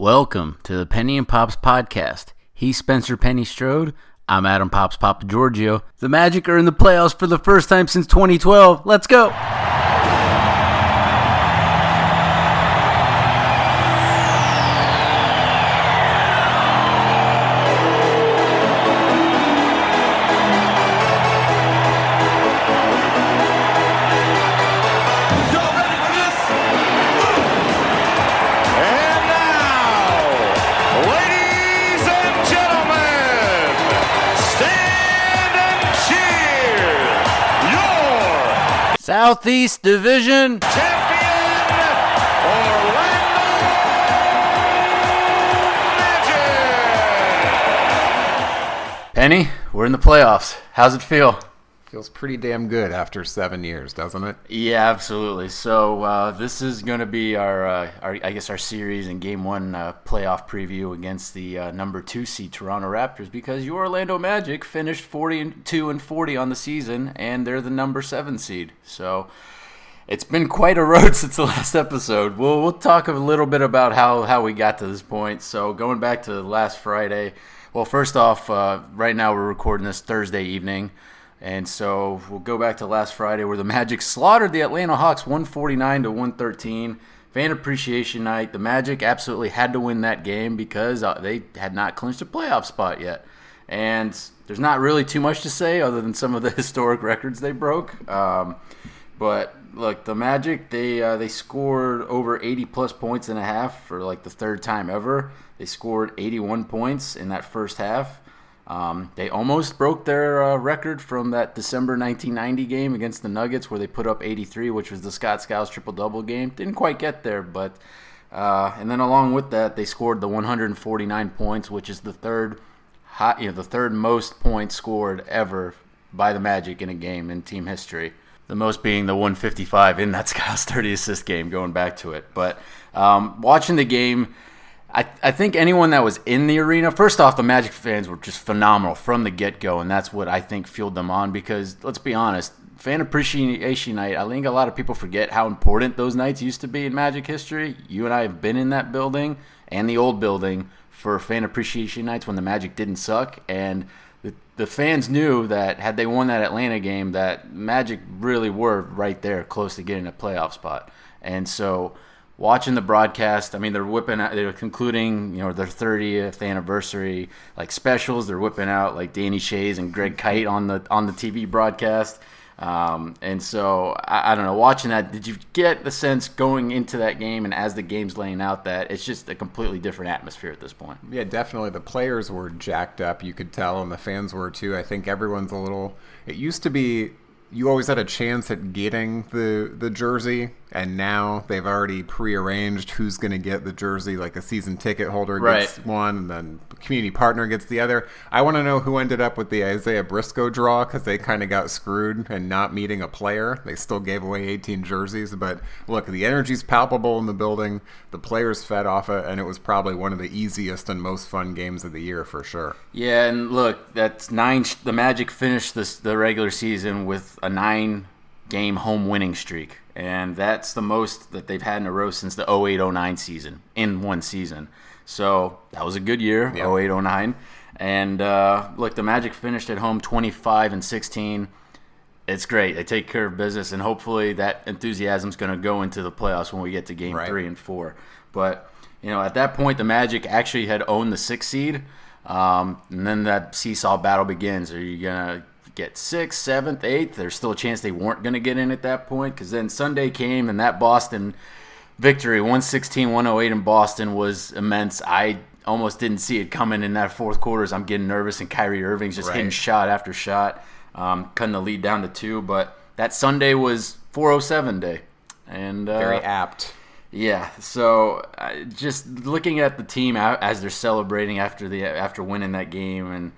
Welcome to the Penny and Pops podcast. He's Spencer Penny Strode. I'm Adam Pops Papa Giorgio. The Magic are in the playoffs for the first time since 2012. Let's go! Southeast Division. champion, Orlando Magic. Penny, we're in the playoffs. How's it feel? Feels pretty damn good after seven years, doesn't it? Yeah, absolutely. So uh, this is going to be our, uh, our, I guess, our series and Game One uh, playoff preview against the uh, number two seed Toronto Raptors because your Orlando Magic finished forty-two and forty on the season, and they're the number seven seed. So it's been quite a road since the last episode. We'll we'll talk a little bit about how how we got to this point. So going back to last Friday. Well, first off, uh, right now we're recording this Thursday evening. And so we'll go back to last Friday where the Magic slaughtered the Atlanta Hawks 149 to 113. Fan appreciation night. The Magic absolutely had to win that game because uh, they had not clinched a playoff spot yet. And there's not really too much to say other than some of the historic records they broke. Um, but look, the Magic they uh, they scored over 80 plus points and a half for like the third time ever. They scored 81 points in that first half. Um, they almost broke their uh, record from that December 1990 game against the Nuggets, where they put up 83, which was the Scott Skiles triple double game. Didn't quite get there, but uh, and then along with that, they scored the 149 points, which is the third, you know, the third most points scored ever by the Magic in a game in team history. The most being the 155 in that Skiles 30 assist game, going back to it. But um, watching the game. I, I think anyone that was in the arena, first off, the Magic fans were just phenomenal from the get go, and that's what I think fueled them on because let's be honest, fan appreciation night, I think a lot of people forget how important those nights used to be in Magic history. You and I have been in that building and the old building for fan appreciation nights when the Magic didn't suck, and the, the fans knew that had they won that Atlanta game, that Magic really were right there, close to getting a playoff spot. And so watching the broadcast, I mean, they're whipping out, they're concluding, you know, their 30th anniversary like specials. They're whipping out like Danny Schayes and Greg Kite on the on the TV broadcast. Um, and so I, I don't know, watching that, did you get the sense going into that game and as the game's laying out that it's just a completely different atmosphere at this point? Yeah, definitely. The players were jacked up, you could tell, and the fans were too. I think everyone's a little. It used to be you always had a chance at getting the the jersey, and now they've already prearranged who's going to get the jersey. Like a season ticket holder gets Right. one, and then community partner gets the other. I want to know who ended up with the Isaiah Briscoe draw because they kind of got screwed and not meeting a player. They still gave away 18 jerseys, but look, the energy's palpable in the building. The players fed off it, and it was probably one of the easiest and most fun games of the year for sure. Yeah, and look, that's nine. The Magic finished this the regular season with a nine game home winning streak, and that's the most that they've had in a row since the 08-09 season in one season. So that was a good year, Yeah. 08-09. And uh, look, the Magic finished at home 25 and 16. It's great. They take care of business, and hopefully that enthusiasm's going to go into the playoffs when we get to Game Right. Three and Four. But you know, at that point, the Magic actually had owned the sixth seed, um, and then that seesaw battle begins. Are you gonna get sixth, seventh, eighth? There's still a chance they weren't gonna get in at that point because then Sunday came, and that Boston victory, 116-108 in Boston, was immense. I almost didn't see it coming in that fourth quarter. As I'm getting nervous, and Kyrie Irving's just hitting shot after shot, um, cutting the lead down to two. But that Sunday was 407 day, and uh, Very apt. yeah. So uh, just looking at the team as they're celebrating after the after winning that game and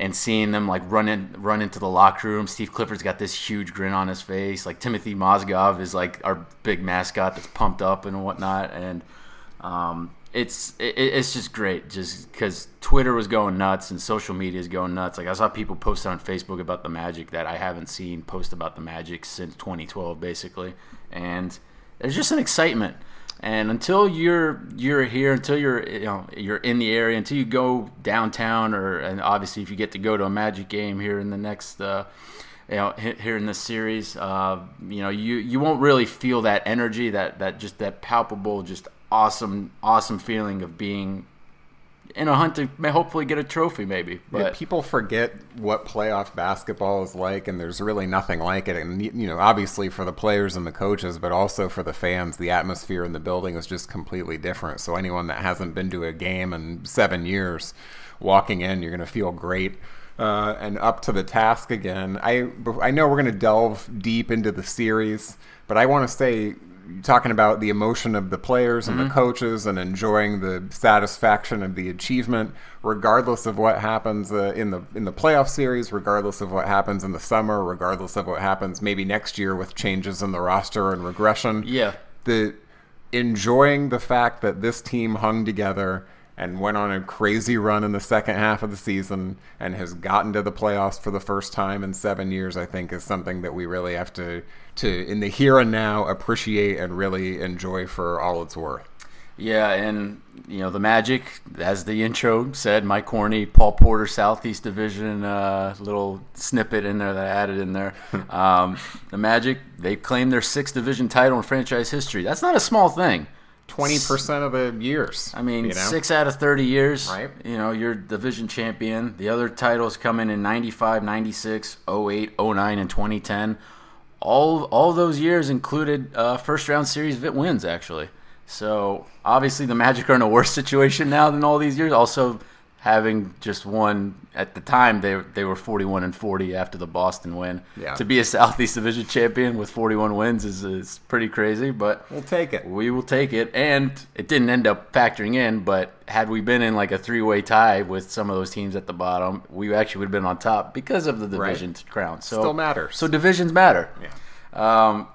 and seeing them like run in run into the locker room. Steve Clifford's got this huge grin on his face. Like Timothy Mozgov is like our big mascot that's pumped up and whatnot. And um, it's it, it's just great, just because Twitter was going nuts and social media is going nuts. Like I saw people post on Facebook about the Magic that I haven't seen post about the Magic since 2012, basically. And there's just an excitement. And until you're you're here, until you're you know you're in the area, until you go downtown, or and obviously if you get to go to a Magic game here in the next. Uh, you know, here in this series, uh, you know, you, you won't really feel that energy, that, that just that palpable, just awesome, awesome feeling of being in a hunt to hopefully get a trophy, maybe. But yeah, people forget what playoff basketball is like, and there's really nothing like it. And you know, obviously for the players and the coaches, but also for the fans, the atmosphere in the building is just completely different. So anyone that hasn't been to a game in seven years, walking in, you're going to feel great. Uh, and up to the task again. I I know we're going to delve deep into the series, but I want to say talking about the emotion of the players and mm-hmm. the coaches and enjoying the satisfaction of the achievement regardless of what happens uh, in the in the playoff series regardless of what happens in the summer regardless of what happens maybe next year with changes in the roster and regression yeah the enjoying the fact that this team hung together and went on a crazy run in the second half of the season and has gotten to the playoffs for the first time in seven years, I think is something that we really have to, to in the here and now, appreciate and really enjoy for all it's worth. Yeah, and you know the Magic, as the intro said, Mike Corney, Paul Porter, Southeast Division, uh, little snippet in there that I added in there. Um, the Magic, they claim their sixth division title in franchise history. That's not a small thing twenty percent of the years. I mean, you know? six out of thirty years. Right. You know, you're division champion. The other titles come in in 95, 96, 08, 09, and 2010. All all those years included uh, first round series wins actually. So obviously the Magic are in a worse situation now than all these years. Also, having just won at the time they they were 41 and 40 after the Boston win. Yeah. To be a Southeast Division champion with 41 wins is is pretty crazy, but we'll take it. We will take it, and it didn't end up factoring in. But had we been in like a three way tie with some of those teams at the bottom, we actually would have been on top because of the division right. crown. So still matters. So divisions matter. Yeah. Um,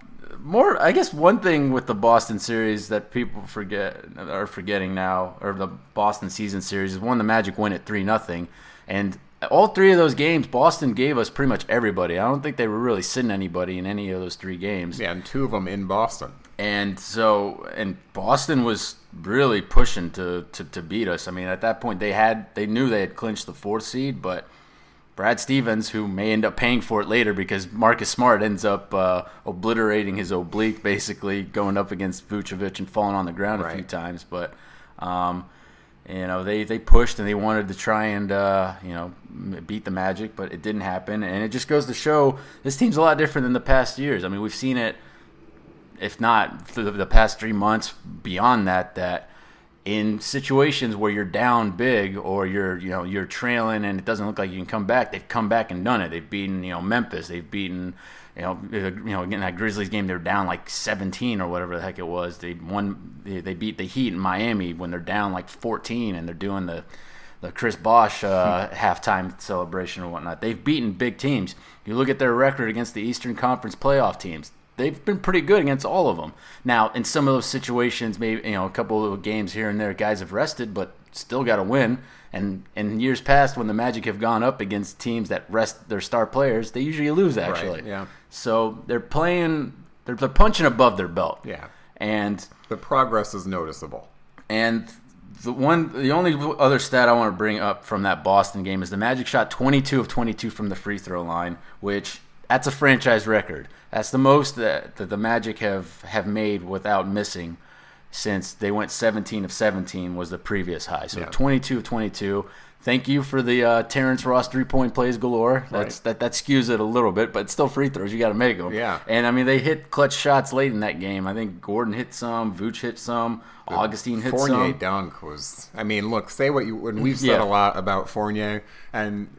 more i guess one thing with the boston series that people forget are forgetting now or the boston season series is one the magic win at 3 nothing. And all three of those games boston gave us pretty much everybody. I don't think they were really sitting anybody in any of those three games. Yeah and two of them in boston. And so and boston was really pushing to, to, to beat us. I mean at that point they had they knew they had clinched the fourth seed but Brad Stevens, who may end up paying for it later because Marcus Smart ends up uh, obliterating his oblique, basically going up against Vucevic and falling on the ground right. a few times. But um, you know they, they pushed and they wanted to try and uh, you know beat the Magic, but it didn't happen. And it just goes to show this team's a lot different than the past years. I mean, we've seen it, if not for the past three months, beyond that that in situations where you're down big or you're you know you're trailing and it doesn't look like you can come back, they've come back and done it. They've beaten you know Memphis. They've beaten you know you know again that Grizzlies game they're down like 17 or whatever the heck it was. They won. They, they beat the Heat in Miami when they're down like 14 and they're doing the the Chris Bosh uh, halftime celebration or whatnot. They've beaten big teams. You look at their record against the Eastern Conference playoff teams they've been pretty good against all of them. Now, in some of those situations, maybe you know a couple of games here and there, guys have rested, but still got to win. And in years past, when the Magic have gone up against teams that rest their star players, they usually lose. Actually, right, yeah. So they're playing, they're, they're punching above their belt. Yeah. And the progress is noticeable. And the one, the only other stat I want to bring up from that Boston game is the Magic shot 22 of 22 from the free throw line, which that's a franchise record. That's the most that, that the Magic have, have made without missing since they went 17 of 17 was the previous high. So yeah. 22 of 22. Thank you for the uh, Terrence Ross three point plays galore. That's right. that that skews it a little bit, but it's still free throws. You got to make them. Yeah. And I mean, they hit clutch shots late in that game. I think Gordon hit some, Vooch hit some, the Augustin hit Fournier some. Fournier dunk was. I mean, look, say what you. When we've said yeah. a lot about Fournier, and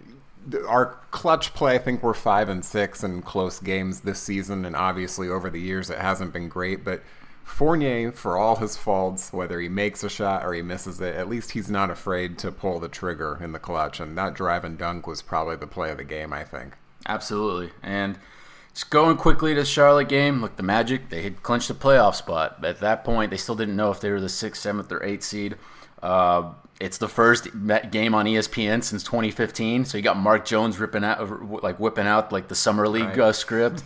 our clutch play, I think we're five and six in close games this season, and obviously over the years it hasn't been great. But Fournier, for all his faults, whether he makes a shot or he misses it, at least he's not afraid to pull the trigger in the clutch, and that drive and dunk was probably the play of the game, I think. Absolutely, and. Just going quickly to the Charlotte game. Look, the Magic, they had clinched a playoff spot. But at that point, they still didn't know if they were the sixth, seventh, or eighth seed. Uh, it's the first game on ESPN since 2015. So you got Mark Jones ripping out, like whipping out like the summer league right. uh, script.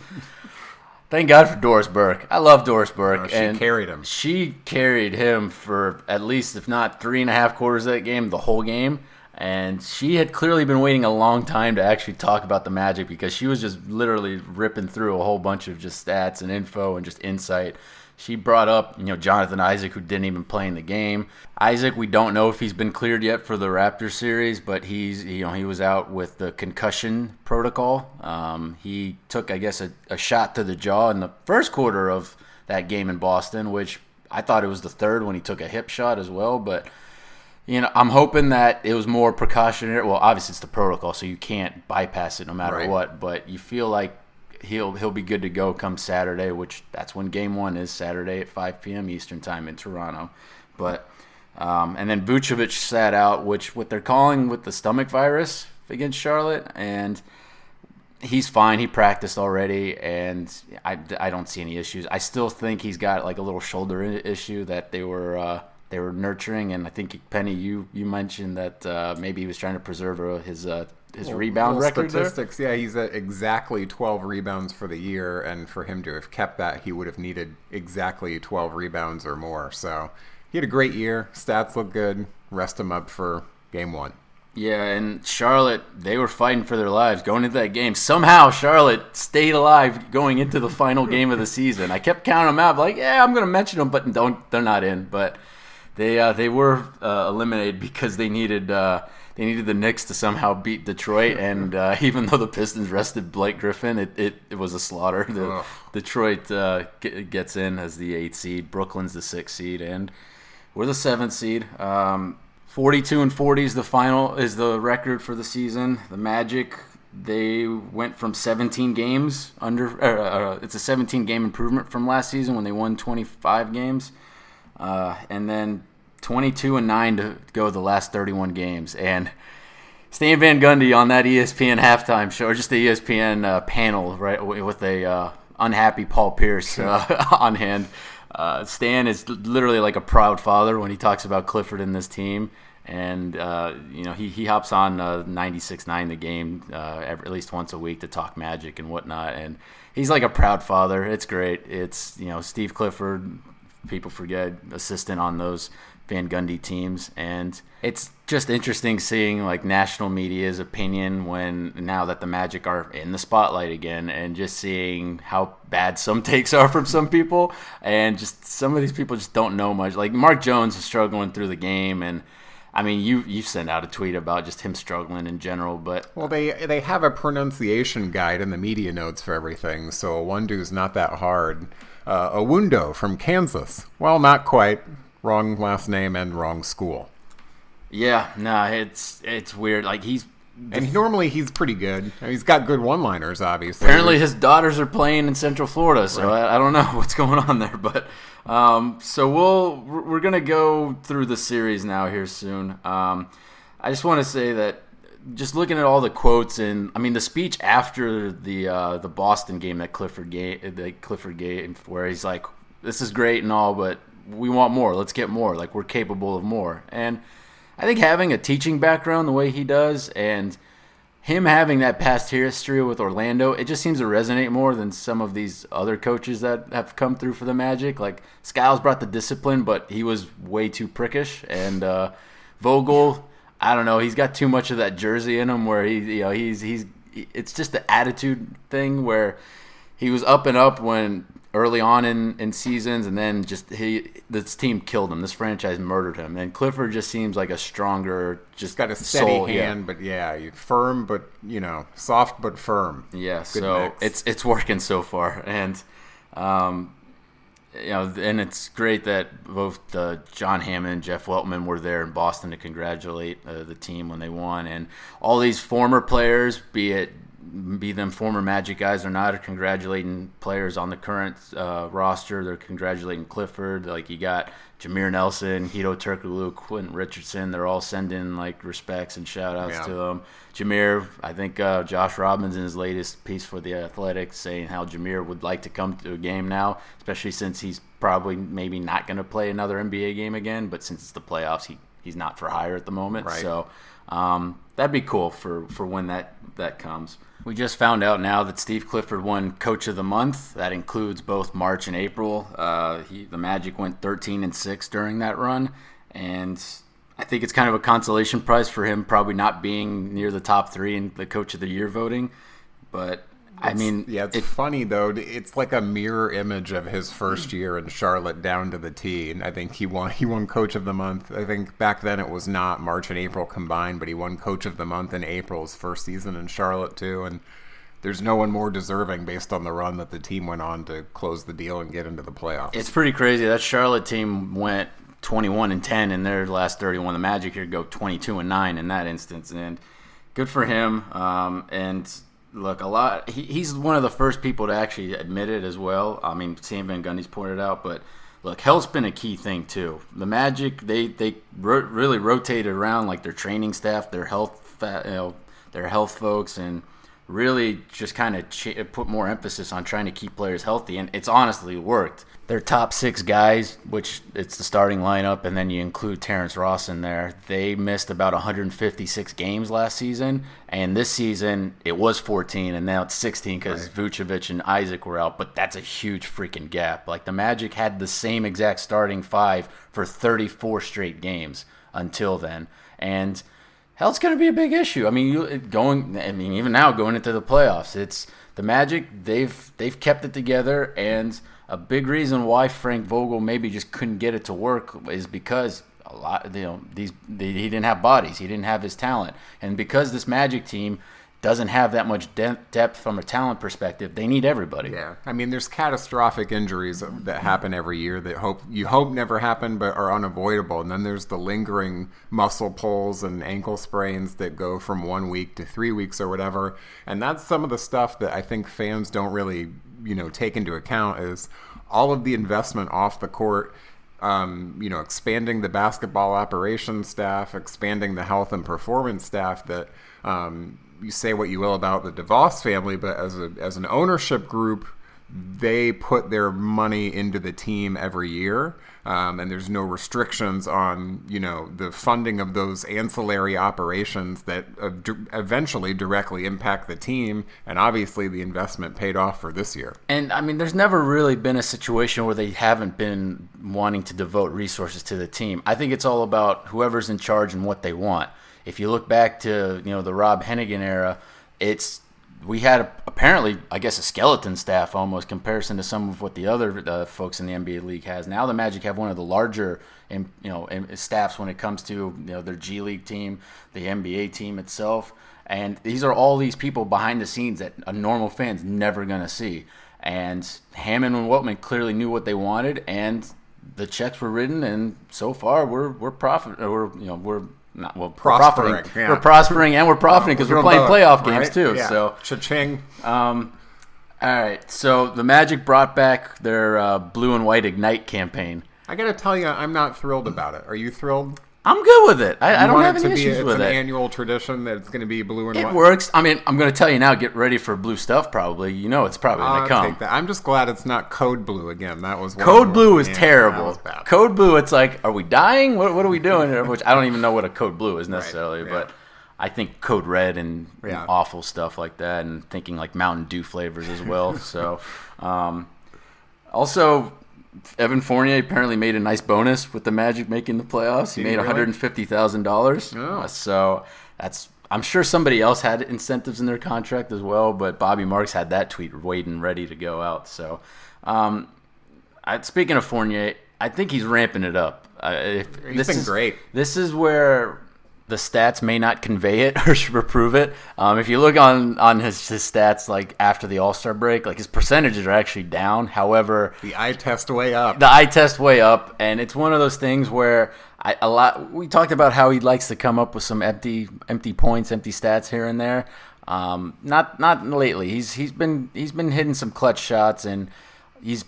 Thank God for Doris Burke. I love Doris Burke. Oh, she and carried him. She carried him for at least, if not three and a half quarters of that game, the whole game. And she had clearly been waiting a long time to actually talk about the Magic because she was just literally ripping through a whole bunch of just stats and info and just insight. She brought up, you know, Jonathan Isaac, who didn't even play in the game. Isaac, we don't know if he's been cleared yet for the Raptors series, but he's, you know, he was out with the concussion protocol. Um, he took, I guess, a, a shot to the jaw in the first quarter of that game in Boston, which I thought it was the third when he took a hip shot as well. But you know, I'm hoping that it was more precautionary. Well, obviously it's the protocol, so you can't bypass it no matter Right. what. But you feel like he'll he'll be good to go come Saturday, which that's when Game One is Saturday at 5 p.m. Eastern time in Toronto. But um, and then Vucevic sat out, which what they're calling with the stomach virus against Charlotte, and he's fine. He practiced already, and I, I don't see any issues. I still think he's got like a little shoulder issue that they were uh, they were nurturing, and I think Penny, you you mentioned that uh, maybe he was trying to preserve uh, his uh, his rebound Little record. there. Statistics, yeah, he's at exactly 12 rebounds for the year, and for him to have kept that, he would have needed exactly 12 rebounds or more. So he had a great year. Stats look good. Rest him up for game one. Yeah, and Charlotte, they were fighting for their lives going into that game. Somehow, Charlotte stayed alive going into the final game of the season. I kept counting them out, like, yeah, I'm going to mention them, but don't, they're not in. But they uh, they were uh, eliminated because they needed uh, they needed the Knicks to somehow beat Detroit. And uh, even though the Pistons rested Blake Griffin, it, it, it was a slaughter. The, Detroit uh, ge- gets in as the eighth seed. Brooklyn's the sixth seed, and we're the seventh seed. Um, 42 and 40 is the final is the record for the season. The Magic they went from 17 games under. Uh, uh, it's a 17 game improvement from last season when they won 25 games, uh, and then 22 and nine to go the last 31 games. And Stan Van Gundy on that ESPN halftime show, or just the ESPN uh, panel, right, with a uh, unhappy Paul Pierce uh, on hand. Uh, Stan is literally like a proud father when he talks about Clifford and this team, and uh, you know he, he hops on uh, 96.9 the game uh, every, at least once a week to talk Magic and whatnot, and he's like a proud father. It's great. It's you know Steve Clifford, people forget assistant on those Van Gundy teams, and it's just interesting seeing like national media's opinion when now that the Magic are in the spotlight again, and just seeing how bad some takes are from some people, and just some of these people just don't know much. Like Mark Jones is struggling through the game, and I mean you you sent out a tweet about just him struggling in general, but Well, they they have a pronunciation guide in the media notes for everything, so a Awundu's not that hard. Uh, Awundo from Kansas. Well, not quite. Wrong last name and wrong school. yeah, nah, it's it's weird. Like he's And normally he's pretty good. I mean, he's got good one-liners, obviously. Apparently, his daughters are playing in Central Florida, so I, I don't know what's going on there. But um, so we'll we're gonna go through the series now here soon. Um, I just want to say that just looking at all the quotes and I mean the speech after the uh, the Boston game that Clifford gave, the Clifford gave, where he's like, "This is great and all, but we want more. Let's get more. Like we're capable of more." And I think having a teaching background the way he does and him having that past history with Orlando, it just seems to resonate more than some of these other coaches that have come through for the Magic. Like Skiles brought the discipline, but he was way too prickish. And uh, Vogel, I don't know, he's got too much of that jersey in him where he, you know, he's he's. It's just the attitude thing where he was up and up when early on in, in seasons, and then just he this team killed him. This franchise murdered him, and Clifford just seems like a stronger, just got a steady soul, yeah. hand, but yeah, firm, but you know, soft but firm. Yeah, Good so mix. it's it's working so far, and um, you know, and it's great that both uh, John Hammond and Jeff Weltman were there in Boston to congratulate uh, the team when they won, and all these former players, be it be them former Magic guys or not, are congratulating players on the current uh, roster. They're congratulating Clifford. Like you got Jameer Nelson, Hedo Turkoglu, Quentin Richardson. They're all sending like respects and shout outs Yeah. to them. Jameer, I think uh, Josh Robbins in his latest piece for the Athletics saying how Jameer would like to come to a game now, especially since he's probably maybe not going to play another NBA game again. But since it's the playoffs, he he's not for hire at the moment. Right. So um, that'd be cool for for when that that comes. We just found out now that Steve Clifford won Coach of the Month. That includes both March and April. Uh, he, the Magic went 13 and six during that run, and I think it's kind of a consolation prize for him, probably not being near the top three in the Coach of the Year voting. But I mean, Yeah, it's it- funny though. It's like a mirror image of his first year in Charlotte down to the T. And I think he won. He won Coach of the Month. I think back then it was not March and April combined, but he won Coach of the Month in April's first season in Charlotte too. And there's no one more deserving based on the run that the team went on to close the deal and get into the playoffs. It's pretty crazy. That Charlotte team went 21 and 10 in their last 31. The Magic here go 22 and 9 in that instance, and good for him. Um, and look, a lot. He, he's one of the first people to actually admit it as well. I mean, Stan Van Gundy's pointed out, but look, health's been a key thing too. The Magic they they ro- really rotated around like their training staff, their health, you know, their health folks, and really just kind of ch- put more emphasis on trying to keep players healthy, and it's honestly worked. Their top six guys, which it's the starting lineup, and then you include Terrence Ross in there. They missed about 156 games last season, and this season it was 14, and now it's 16 because Vucevic and Isaac were out. But that's a huge freaking gap. Like the Magic had the same exact starting five for 34 straight games until then, and Hell's going to be a big issue. I mean, you going. I mean, even now going into the playoffs, it's the Magic. They've they've kept it together, and a big reason why Frank Vogel maybe just couldn't get it to work is because a lot. You know, these they, he didn't have bodies. He didn't have his talent, and because this Magic team doesn't have that much de- depth from a talent perspective, they need everybody. Yeah, I mean, there's catastrophic injuries that happen every year that hope you hope never happen, but are unavoidable. And then there's the lingering muscle pulls and ankle sprains that go from one week to three weeks or whatever. And that's some of the stuff that I think fans don't really, you know, take into account is all of the investment off the court. Um, you know, expanding the basketball operations staff, expanding the health and performance staff that um, you say what you will about the DeVos family, but as a as an ownership group, they put their money into the team every year, um, and there's no restrictions on you know the funding of those ancillary operations that uh, d- eventually directly impact the team, and obviously the investment paid off for this year. And I mean, there's never really been a situation where they haven't been wanting to devote resources to the team. I think it's all about whoever's in charge and what they want. If you look back to you know the Rob Hennigan era, it's we had a, apparently I guess a skeleton staff almost comparison to some of what the other uh, folks in the NBA league has. Now the Magic have one of the larger you know staffs when it comes to you know their G League team, the NBA team itself. And these are all these people behind the scenes that a normal fan's never to see. And Hammond and Weltman clearly knew what they wanted, and the checks were written. And so far, we're we're profit, or you know we're not well we're Prospering, yeah. We're prospering and we're profiting because we're, doing playing both, playoff games right? too. Yeah. So cha-ching. um, all right. So the Magic brought back their uh, blue and white ignite campaign. I gotta tell you, I'm not thrilled about it. Are you thrilled? I'm good with it. I, I don't have it any to be issues it's an it. annual tradition that it's going to be blue and It white. works. I mean, I'm going to tell you now. Get ready for blue stuff. Probably, you know, it's probably going to come. take that. I'm just glad it's not code blue again. That was one Code blue is terrible. was. Code blue, it's like, are we dying? What, what are we doing? Which I don't even know what a code blue is necessarily, yeah. but I think code red and, and awful stuff like that, and thinking like Mountain Dew flavors as well. so, um, also, Evan Fournier apparently made a nice bonus with the Magic making the playoffs. He Did made one hundred and fifty thousand dollars. Oh. So that's. I'm sure somebody else had incentives in their contract as well, but Bobby Marks had that tweet waiting ready to go out. So, um, I, speaking of Fournier, I think he's ramping it up. Uh, if, He's this been is, great. This is where the stats may not convey it or prove it. Um, if you look on on his, his stats, like after the All Star break, like his percentages are actually down. However, The eye test way up. the eye test way up, and it's one of those things where I a lot. We talked about how he likes to come up with some empty empty points, empty stats here and there. Um, not not lately. He's he's been he's been hitting some clutch shots, and he's.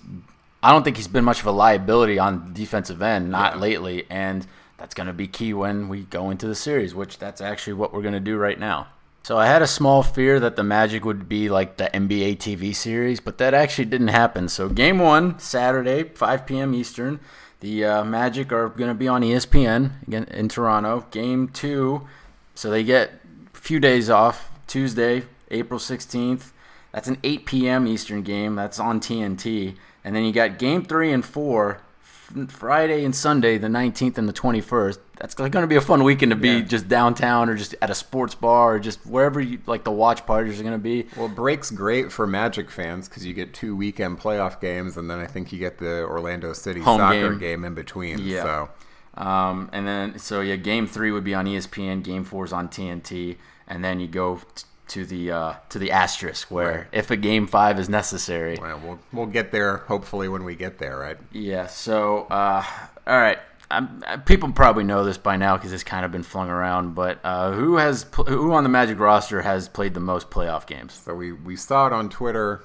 I don't think he's been much of a liability on defensive end, not Yeah. lately, and that's going to be key when we go into the series, which that's actually what we're going to do right now. So I had a small fear that the Magic would be like the NBA TV series, but that actually didn't happen. So game one, Saturday, 5 p.m. Eastern, The uh, Magic are going to be on ESPN again in Toronto. Game two, so they get a few days off. Tuesday, April 16th. That's an 8 p.m. Eastern game. That's on TNT. And then you got game three and four, Friday and Sunday, the 19th and the 21st. That's going to be a fun weekend to be Yeah. just downtown or just at a sports bar or just wherever you like the watch parties are going to be. Well, break's great for Magic fans because you get two weekend playoff games, and then I think you get the Orlando City Home soccer game. game. in between. Yeah. So Um, and then, so yeah, game three would be on ESPN, game four is on TNT, and then you go t- to the uh, to the asterisk where Right. if a game five is necessary. well, we'll we'll get there hopefully when we get there, right? Yeah. So, uh, all right. I'm, people probably know this by now because it's kind of been flung around. But uh, who has who on the Magic roster has played the most playoff games? So we we saw it on Twitter,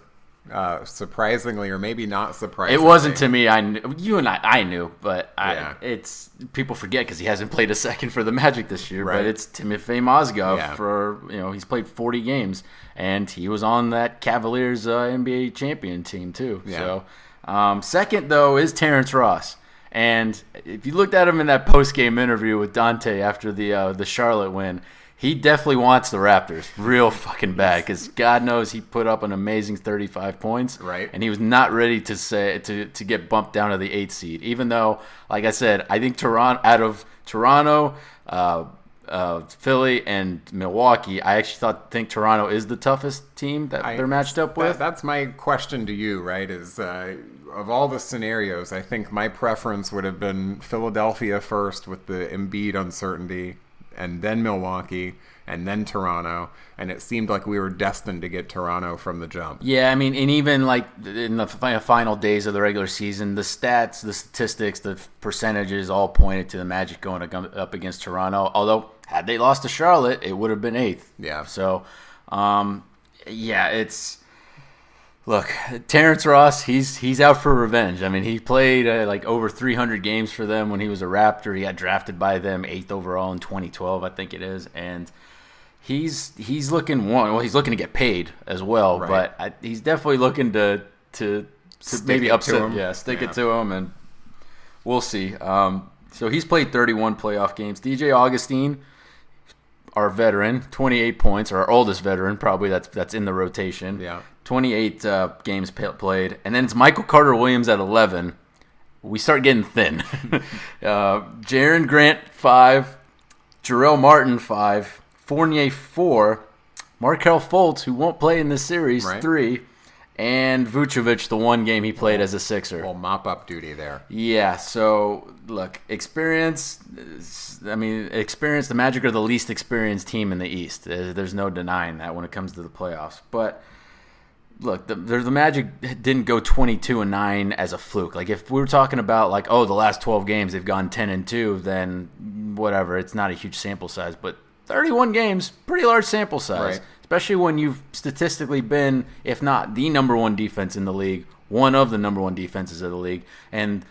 uh, surprisingly or maybe not surprisingly. It wasn't to me. I knew, you and I, I knew, but I, Yeah. it's people forget because he hasn't played a second for the Magic this year. Right. But it's Timothy Mozgov Yeah. for you know he's played 40 games and he was on that Cavaliers uh, NBA champion team too. Yeah. So um, second though is Terrence Ross. And if you looked at him in that post game interview with Dante after the uh, the Charlotte win, he definitely wants the Raptors real fucking bad because God knows he put up an amazing 35 points, Right. And he was not ready to say to to get bumped down to the eighth seed, even though, like I said, I think Toronto out of Toronto. Uh, uh, Philly and Milwaukee. I actually thought think Toronto is the toughest team that I- they're matched up that- with. that's my question to you, right? Is uh, of all the scenarios, I think my preference would have been Philadelphia first with the Embiid uncertainty, and then Milwaukee, and then Toronto. And it seemed like we were destined to get Toronto from the jump. Yeah, I mean, and even like in the final days of the regular season, the stats, the statistics, the percentages all pointed to the Magic going up against Toronto. Although, had they lost to Charlotte, it would have been eighth. Yeah. So, um, yeah, it's look, Terrence Ross. He's he's out for revenge. I mean, he played uh, like over 300 games for them when he was a Raptor. He got drafted by them eighth overall in 2012, I think it is, and he's he's looking one. Well, he's looking to get paid as well, Right. but I, he's definitely looking to to, to maybe it to upset. him. Yeah, stick Yeah. it to him, and we'll see. Um, so he's played 31 playoff games. DJ Augustin, our veteran, 28 points, or our oldest veteran, probably that's that's in the rotation. Yeah. 28 uh, games played, and then it's Michael Carter Williams at 11. We start getting thin. uh, Jerian Grant five, Jarell Martin five, Fournier four, Markelle Fultz who won't play in this series Right. three, and Vucevic the one game he played as a Sixer. Well, mop up duty there. Yeah, so look, experience. I mean, experience. The Magic are the least experienced team in the East. There's, no denying that when it comes to the playoffs. But look, the, the the Magic didn't go 22 and nine as a fluke. Like if we were talking about like, oh, the last 12 games they've gone 10 and two, then whatever. It's not a huge sample size, but 31 games, pretty large sample size Right. Especially when you've statistically been, if not the number one defense in the league, one of the number one defenses of the league. And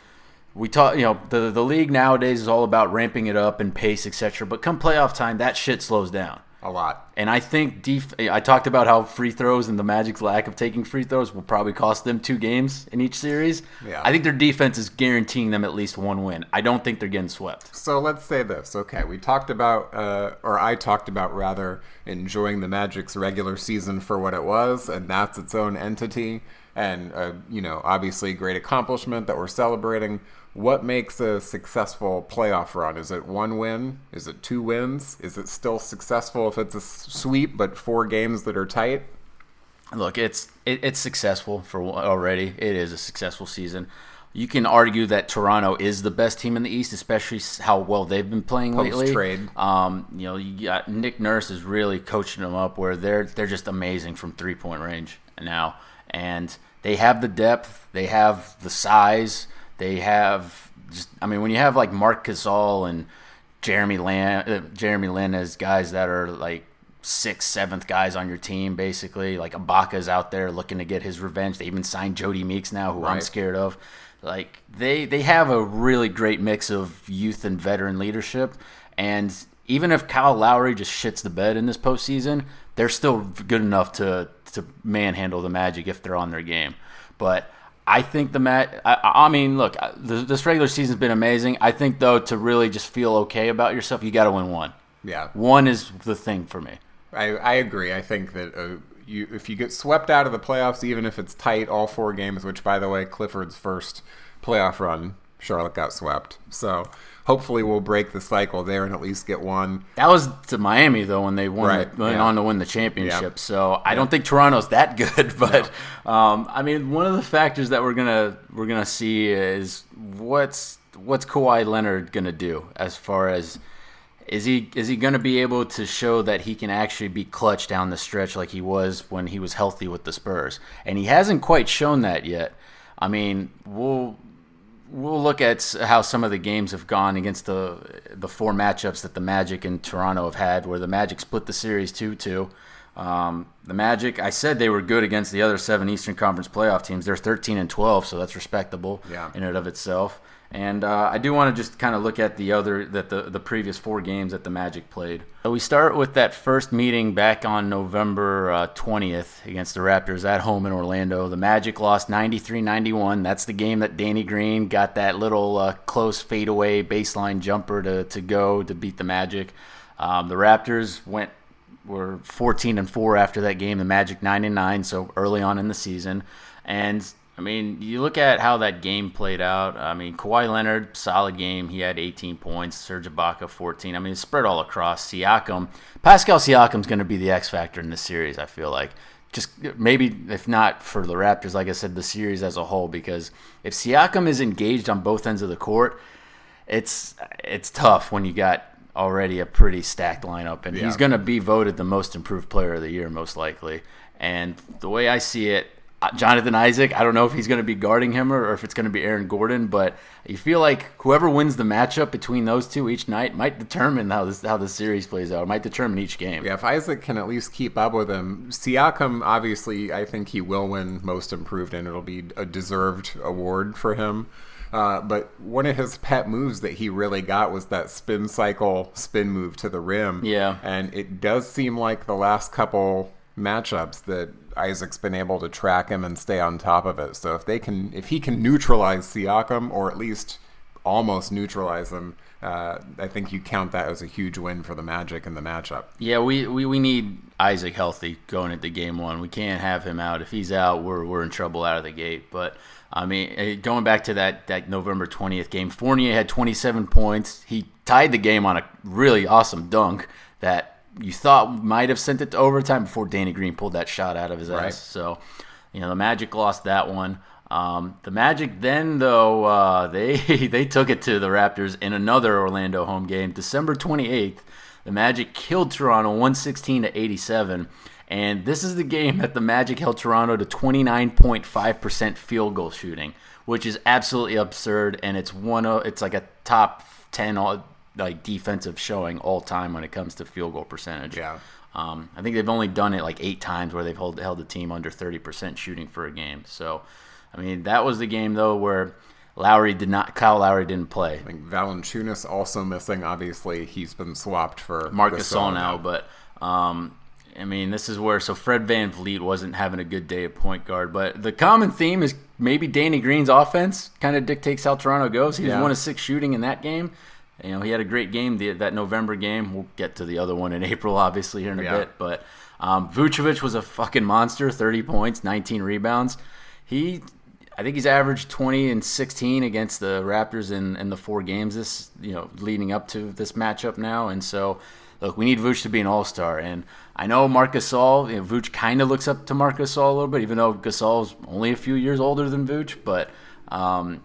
we talk, you know, the the league nowadays is all about ramping it up and pace, etc. But come playoff time, that shit slows down. A lot. And I think def- I talked about how free throws and the Magic's lack of taking free throws will probably cost them two games in each series. Yeah. I think their defense is guaranteeing them at least one win. I don't think they're getting swept. So let's say this. Okay, we talked about, uh, or I talked about rather, enjoying the Magic's regular season for what it was, and that's its own entity, and uh, you know, obviously, great accomplishment that we're celebrating. What makes a successful playoff run? Is it one win? Is it two wins? Is it still successful if it's a sweep, but four games that are tight? Look, it's it, it's successful for already. It is a successful season. You can argue that Toronto is the best team in the East, especially how well they've been playing lately. Post-trade. Um, you know, you got Nick Nurse is really coaching them up where they're they're just amazing from three point range now, and they have the depth, they have the size, they have just. I mean, when you have like Marc Gasol and Jeremy Lin, uh, Jeremy Lin as guys that are like sixth, seventh guys on your team, basically. Like Ibaka's out there looking to get his revenge. They even signed Jodie Meeks now, who I'm scared of. Like they they have a really great mix of youth and veteran leadership. And even if Kyle Lowry just shits the bed in this postseason, they're still good enough to to manhandle the Magic if they're on their game. But I think the mat. I, I mean, look, the, this regular season's been amazing. I think though to really just feel okay about yourself, you got to win one. Yeah, One is the thing for me. I, I agree. I think that uh, you if you get swept out of the playoffs, even if it's tight, all four games. Which, by the way, Clifford's first playoff run, Charlotte got swept. So hopefully, we'll break the cycle there and at least get one. That was to Miami though when they won Right, the, went yeah. on to win the championship. Yeah. So I don't think Toronto's that good, but um, I mean one of the factors that we're gonna we're gonna see is what's what's Kawhi Leonard gonna do as far as is he is he gonna be able to show that he can actually be clutch down the stretch like he was when he was healthy with the Spurs, and he hasn't quite shown that yet. I mean, we'll we'll look at how some of the games have gone against the the four matchups that the Magic and Toronto have had, where the Magic split the series two two. Um, the Magic, I said they were good against the other seven Eastern Conference playoff teams. They're thirteen and twelve, so that's respectable Yeah. in and of itself. And uh, I do want to just kind of look at the other that the the previous four games that the Magic played. So we start with that first meeting back on November uh, twentieth against the Raptors at home in Orlando. The Magic lost 93-91. That's the game that Danny Green got that little uh, close fadeaway baseline jumper to to go to beat the Magic. Um, the Raptors went were 14 and 4 after that game the magic 9 and 9 so early on in the season and i mean you look at how that game played out. I mean Kawhi leonard solid game. He had 18 points. Serge ibaka 14 i mean it's spread all across. Siakam pascal siakam's going to be the x factor in this series i feel like. Just maybe if not for the raptors like i said the series as a whole because if siakam is engaged on both ends of the court it's it's tough when you got already a pretty stacked lineup, and Yeah. he's going to be voted the most improved player of the year most likely. And the way I see it, Jonathan Isaac, I don't know if he's going to be guarding him or, or if it's going to be Aaron Gordon, but you feel like whoever wins the matchup between those two each night might determine how this how the series plays out. It might determine each game. Yeah, if Isaac can at least keep up with him, Siakam obviously I think he will win Most Improved, and it'll be a deserved award for him. Uh, but one of his pet moves that he really got was that spin cycle spin move to the rim. Yeah. and it does seem like the last couple matchups that Isaac's been able to track him and stay on top of it. So if they can, if he can neutralize Siakam or at least almost neutralize him, uh, I think you count that as a huge win for the Magic in the matchup. Yeah, we, we, we need Isaac healthy going into game one. We can't have him out. If he's out, we're, we're in trouble out of the gate. But, I mean, eh, going back to that, that November 20th game, Fournier had 27 points. He tied the game on a really awesome dunk that you thought might have sent it to overtime before Danny Green pulled that shot out of his Right. ass. So, you know, the Magic lost that one. Um, the Magic then, though, uh, they they took it to the Raptors in another Orlando home game, December 28th. The Magic killed Toronto 116 to 87, and this is the game that the Magic held Toronto to 29.5% field goal shooting, which is absolutely absurd, and it's one of it's like a top 10 all, like defensive showing all time when it comes to field goal percentage. Yeah. Um, I think they've only done it like eight times where they've held, held the team under 30% shooting for a game. So, I mean, that was the game, though, where Lowry did not, Kyle Lowry didn't play. I think Valanciunas also missing. Obviously, he's been swapped for Marcus Gasol Gasol now, but um, I mean, this is where so Fred VanVleet wasn't having a good day at point guard, but the common theme is maybe Danny Green's offense kind of dictates how Toronto goes. He was Yeah. one of six shooting in that game. You know, he had a great game the, that November game. We'll get to the other one in April, obviously here in a Yeah. bit, but um, Vucevic was a fucking monster. Thirty points, nineteen rebounds. He. I think he's averaged 20 and 16 against the Raptors in, in the four games this you know leading up to this matchup now, and so look, we need Vooch to be an All Star, and I know Marc Gasol. You know, Vooch kind of looks up to Marc Gasol a little bit, even though Gasol's only a few years older than Vooch, but um,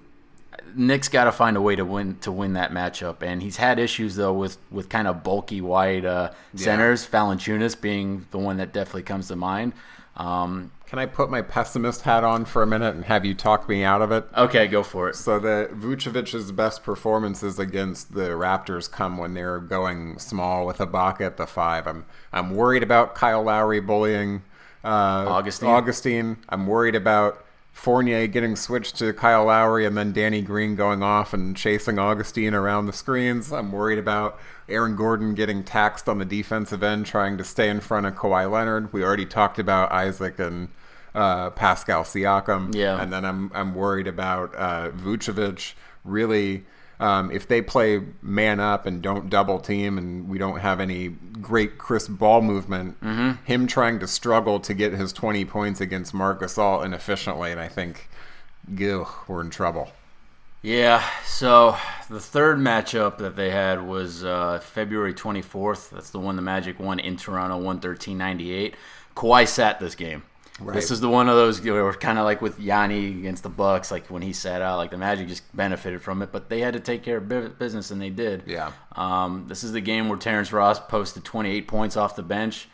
Nick's got to find a way to win to win that matchup, and he's had issues though with with kind of bulky wide uh, centers. Valanciunas being the one that definitely comes to mind. Um, Can I put my pessimist hat on for a minute and have you talk me out of it? okay, go for it. So the Vucevic's best performances against the Raptors come when they're going small with Ibaka at the five. I'm I'm worried about Kyle Lowry bullying uh, Augustin. Augustin. I'm worried about Fournier getting switched to Kyle Lowry and then Danny Green going off and chasing Augustin around the screens. I'm worried about Aaron Gordon getting taxed on the defensive end trying to stay in front of Kawhi Leonard. We already talked about Isaac and uh, Pascal Siakam. Yeah. And then I'm I'm worried about uh, Vucevic really. Um, if they play man up and don't double team and we don't have any great crisp ball movement, Mm-hmm. him trying to struggle to get his 20 points against Marc Gasol inefficiently, and I think, ew, we're in trouble. Yeah, so the third matchup that they had was uh, February 24th. That's the one the Magic won in Toronto, 113-98. Kawhi sat this game. Right. This is the one of those you know, kind of like with Yanni against the Bucks, like when he sat out, like the Magic just benefited from it, but they had to take care of business and they did. Yeah. Um, this is the game where Terrence Ross posted 28 points off the bench.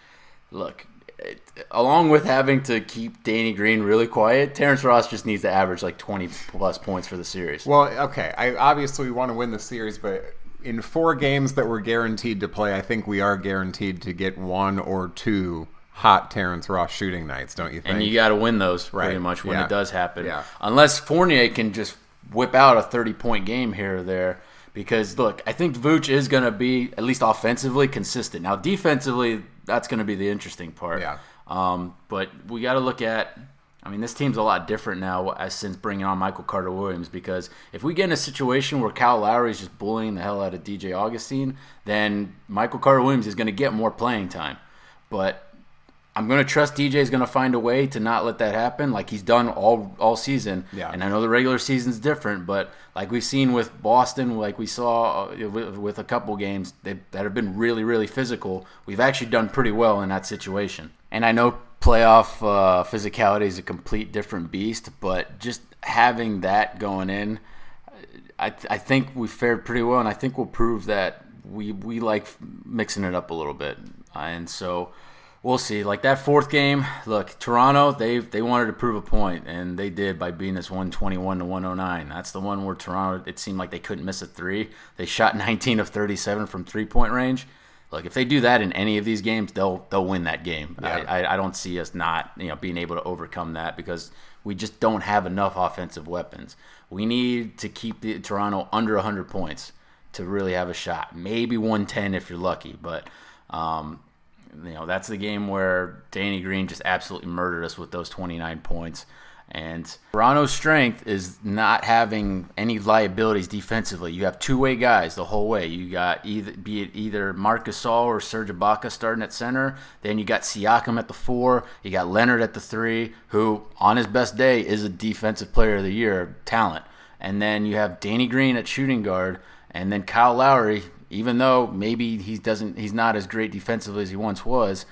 Look, it, along with having to keep Danny Green really quiet, Terrence Ross just needs to average like 20 plus points for the series. Well, okay. I obviously want to win the series, but in four games that we're guaranteed to play, I think we are guaranteed to get one or two hot Terrence Ross shooting nights, don't you think? and you got to win those right. pretty much when Yeah. it does happen. Yeah. Unless Fournier can just whip out a 30 point game here or there. Because, look, I think Vooch is going to be, at least offensively, consistent. Now, defensively, that's going to be the interesting part. Yeah. Um, but we got to look at. I mean, this team's a lot different now as since bringing on Michael Carter Williams. Because if we get in a situation where Kyle Lowry is just bullying the hell out of DJ Augustin, then Michael Carter Williams is going to get more playing time. But I'm going to trust DJ is going to find a way to not let that happen, like he's done all all season. Yeah. And I know the regular season's different, but like we've seen with Boston, like we saw uh, with, a couple games that, that have been really, really physical, we've actually done pretty well in that situation. And I know playoff uh, physicality is a complete different beast, but just having that going in, I, I think we fared pretty well, and I think we'll prove that we we like mixing it up a little bit, and so we'll see. Like that fourth game, look, Toronto they they wanted to prove a point, and they did by beating us one twenty one to one hundred nine. That's the one where Toronto it seemed like they couldn't miss a three. They shot nineteen of thirty seven from three point range. Look, if they do that in any of these games, they'll they'll win that game. Yeah. I, I I don't see us not you know being able to overcome that because we just don't have enough offensive weapons. We need to keep the Toronto under 100 points to really have a shot. Maybe 110 if you're lucky, but um, you know that's the game where Danny Green just absolutely murdered us with those 29 points. And Toronto's strength is not having any liabilities defensively. You have two-way guys the whole way. You got either be it either Marc Gasol or Serge Ibaka starting at center. Then you got Siakam at the four. You got Leonard at the three, who on his best day is a defensive player of the year talent. And then you have Danny Green at shooting guard, and then Kyle Lowry. Even though maybe he doesn't, he's not as great defensively as he once was,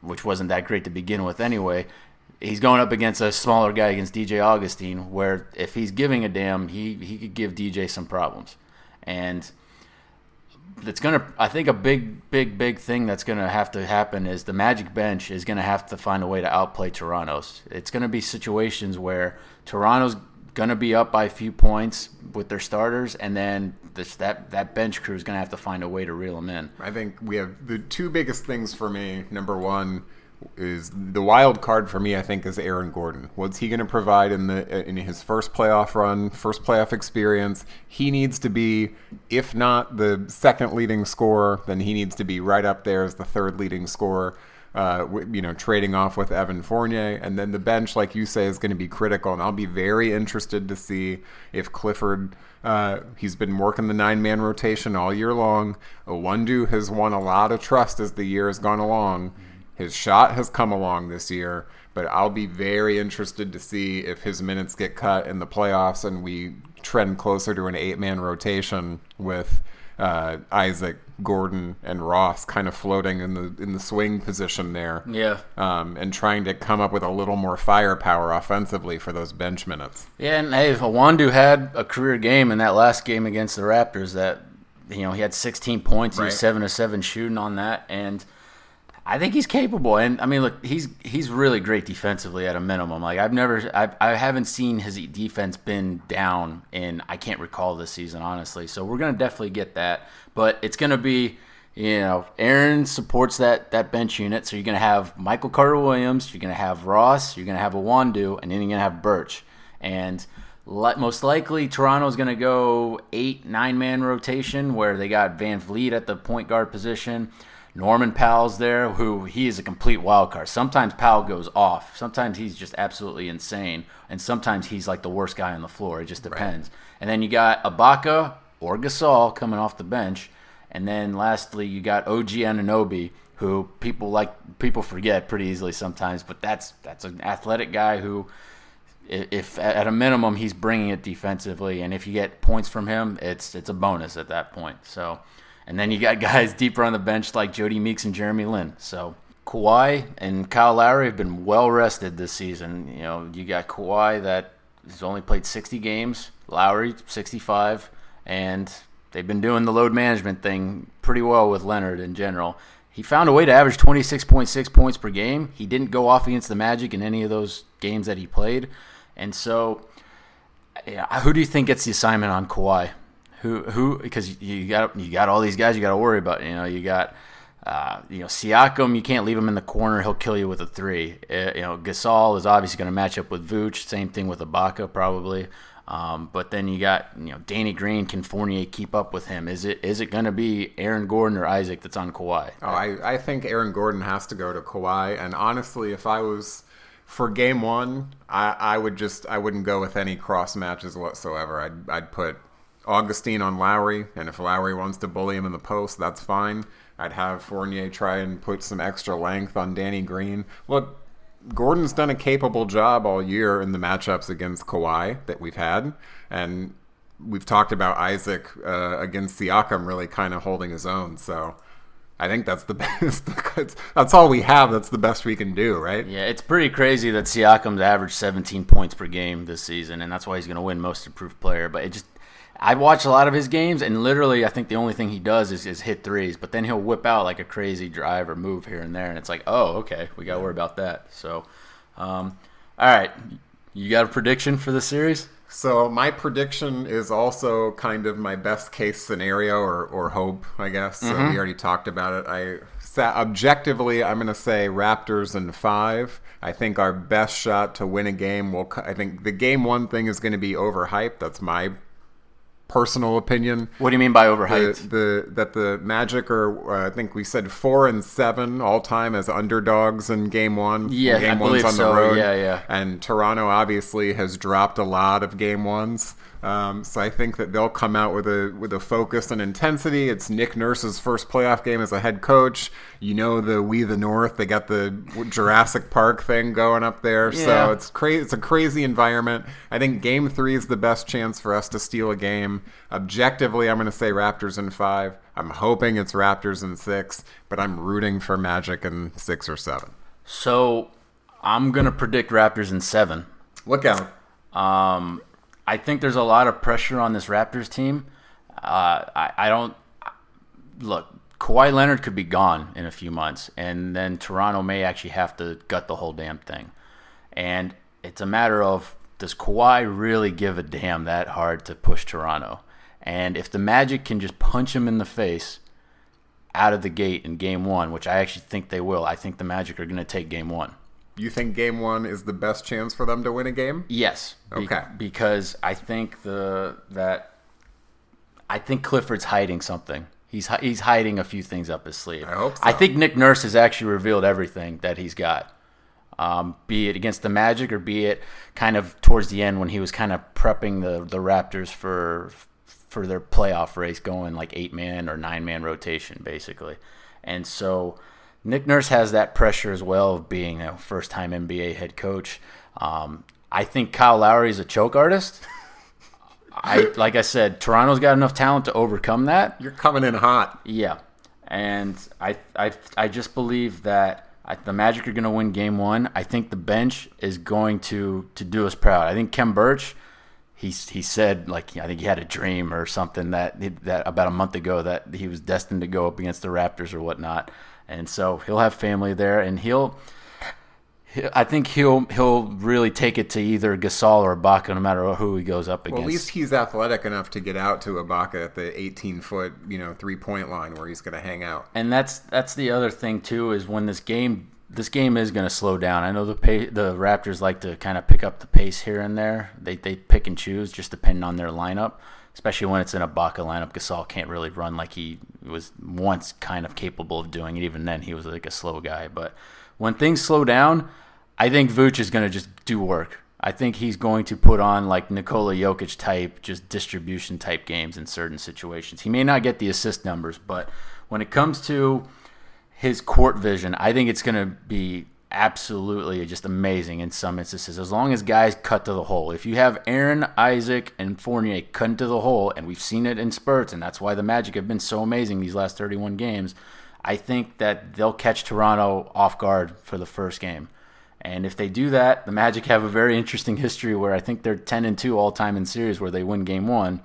which wasn't that great to begin with anyway. He's going up against a smaller guy against DJ Augustin, where if he's giving a damn, he he could give DJ some problems, and it's gonna. I think a big, big, big thing that's gonna have to happen is the Magic bench is gonna have to find a way to outplay Toronto's. It's gonna be situations where Toronto's gonna be up by a few points with their starters, and then this, that that bench crew is gonna have to find a way to reel them in. I think we have the two biggest things for me. Number one is the wild card for me. I think is Aaron Gordon. What's he to provide in the in his first playoff run, first playoff experience? He needs to be, if not the second leading scorer, then he needs to be right up there as the third leading scorer. Uh, you know, trading off with Evan Fournier, and then the bench, like you say, is going to be critical. And I'll be very interested to see if Clifford. Uh, he's been working the nine man rotation all year long. Iwundu has won a lot of trust as the year has gone along. His shot has come along this year, but I'll be very interested to see if his minutes get cut in the playoffs and we trend closer to an eight man rotation with uh, Isaac, Gordon, and Ross kind of floating in the in the swing position there. Yeah. Um, and trying to come up with a little more firepower offensively for those bench minutes. Yeah, and hey, Iwundu had a career game in that last game against the Raptors. That you know he had 16 points, he Right. was seven to seven shooting on that, and I think he's capable. And I mean, look, he's he's really great defensively at a minimum. Like I've never, I I haven't seen his defense been down in I can't recall this season honestly. So we're gonna definitely get that, but it's gonna be. You know, Aaron supports that that bench unit, so you're gonna have Michael Carter Williams, you're gonna have Ross, you're gonna have Iwundu, and then you're gonna have Birch. And most likely, Toronto's going to go eight, nine man rotation where they got VanVleet at the point guard position. Norman Powell's there, who he is a complete wild card. Sometimes Powell goes off. Sometimes he's just absolutely insane, and sometimes he's like the worst guy on the floor. It just depends. And then you got Ibaka or Gasol coming off the bench, and then lastly you got OG Anunoby, who people like people forget pretty easily sometimes, but that's that's an athletic guy who if at a minimum he's bringing it defensively, and if you get points from him, it's it's a bonus at that point. So, and then you got guys deeper on the bench like Jodie Meeks and Jeremy Lin. So Kawhi and Kyle Lowry have been well rested this season. You know, you got Kawhi that has only played 60 games, Lowry 65, and they've been doing the load management thing pretty well with Leonard in general. He found a way to average 26.6 points per game. He didn't go off against the Magic in any of those games that he played. And so, yeah, who do you think gets the assignment on Kawhi? Who who because you got you got all these guys you got to worry about. You know, you got uh, you know Siakam. You can't leave him in the corner; he'll kill you with a three. Uh, you know, Gasol is obviously going to match up with Vooch. Same thing with Ibaka, probably. Um, but then you got you know Danny Green. Can Fournier keep up with him? Is it is it going to be Aaron Gordon or Isaac that's on Kawhi? Oh, I, I think Aaron Gordon has to go to Kawhi. And honestly, if I was for game one, I, I would just I wouldn't go with any cross matches whatsoever. I'd I'd put Augustin on Lowry, and if Lowry wants to bully him in the post, that's fine. I'd have Fournier try and put some extra length on Danny Green. Look, Gordon's done a capable job all year in the matchups against Kawhi that we've had, and we've talked about Isaac uh, against Siakam really kind of holding his own. So I think that's the best. that's all we have. That's the best we can do, right? Yeah, it's pretty crazy that Siakam's averaged 17 points per game this season, and that's why he's going to win Most Improved Player. But it just, I watch a lot of his games, and literally, I think the only thing he does is, is hit threes. But then he'll whip out like a crazy drive or move here and there, and it's like, oh, okay, we got to worry about that. So, um, all right, you got a prediction for the series? So my prediction is also kind of my best case scenario or, or hope, I guess. Mm-hmm. So we already talked about it. I objectively, I'm going to say Raptors in five. I think our best shot to win a game will. I think the game one thing is going to be overhyped. That's my personal opinion. What do you mean by overhyped? The, the that the Magic are, uh, I think we said four and seven all time as underdogs in Game One. Yeah, game I one's on so. the road. Yeah, yeah. And Toronto obviously has dropped a lot of Game Ones. Um, so I think that they'll come out with a with a focus and intensity. It's Nick Nurse's first playoff game as a head coach. You know the We the North. They got the Jurassic Park thing going up there. Yeah. So it's crazy. It's a crazy environment. I think Game Three is the best chance for us to steal a game. Objectively, I'm going to say Raptors in five. I'm hoping it's Raptors in six, but I'm rooting for Magic in six or seven. So I'm going to predict Raptors in seven. Look out. Um, I think there's a lot of pressure on this Raptors team. Uh, I, I don't look. Kawhi Leonard could be gone in a few months, and then Toronto may actually have to gut the whole damn thing. And it's a matter of does Kawhi really give a damn that hard to push Toronto? And if the Magic can just punch him in the face out of the gate in game one, which I actually think they will, I think the Magic are going to take game one. You think game one is the best chance for them to win a game? Yes. Okay. Because I think the that I think Clifford's hiding something. He's he's hiding a few things up his sleeve. I hope so. I think Nick Nurse has actually revealed everything that he's got. Um, be it against the Magic or be it kind of towards the end when he was kind of prepping the the Raptors for for their playoff race, going like eight man or nine man rotation basically. And so Nick Nurse has that pressure as well of being a first time NBA head coach. Um, I think Kyle Lowry is a choke artist. I like I said, Toronto's got enough talent to overcome that. You're coming in hot. Yeah, and I I I just believe that I, the Magic are going to win Game One. I think the bench is going to to do us proud. I think Khem Birch. He, he said like I think he had a dream or something that that about a month ago that he was destined to go up against the Raptors or whatnot and so he'll have family there, and he'll. I think he'll he'll really take it to either Gasol or Ibaka, no matter who he goes up against. Well, at least he's athletic enough to get out to Ibaka at the 18 foot, you know, three point line where he's going to hang out. And that's that's the other thing too is when this game this game is going to slow down. I know the pay, the Raptors like to kind of pick up the pace here and there. They they pick and choose just depending on their lineup. Especially when it's in Ibaka lineup. Gasol can't really run like he was once kind of capable of doing it. Even then, he was like a slow guy. But when things slow down, I think Vooch is going to just do work. I think he's going to put on like Nikola Jokic type, just distribution type games in certain situations. He may not get the assist numbers, but when it comes to his court vision, I think it's going to be absolutely just amazing in some instances. As long as guys cut to the hole. If you have Aaron, Isaac, and Fournier cut to the hole, and we've seen it in spurts, and that's why the Magic have been so amazing these last 31 games, I think that they'll catch Toronto off guard for the first game. And if they do that, the Magic have a very interesting history where I think they're 10 and 2 all time in series where they win game one.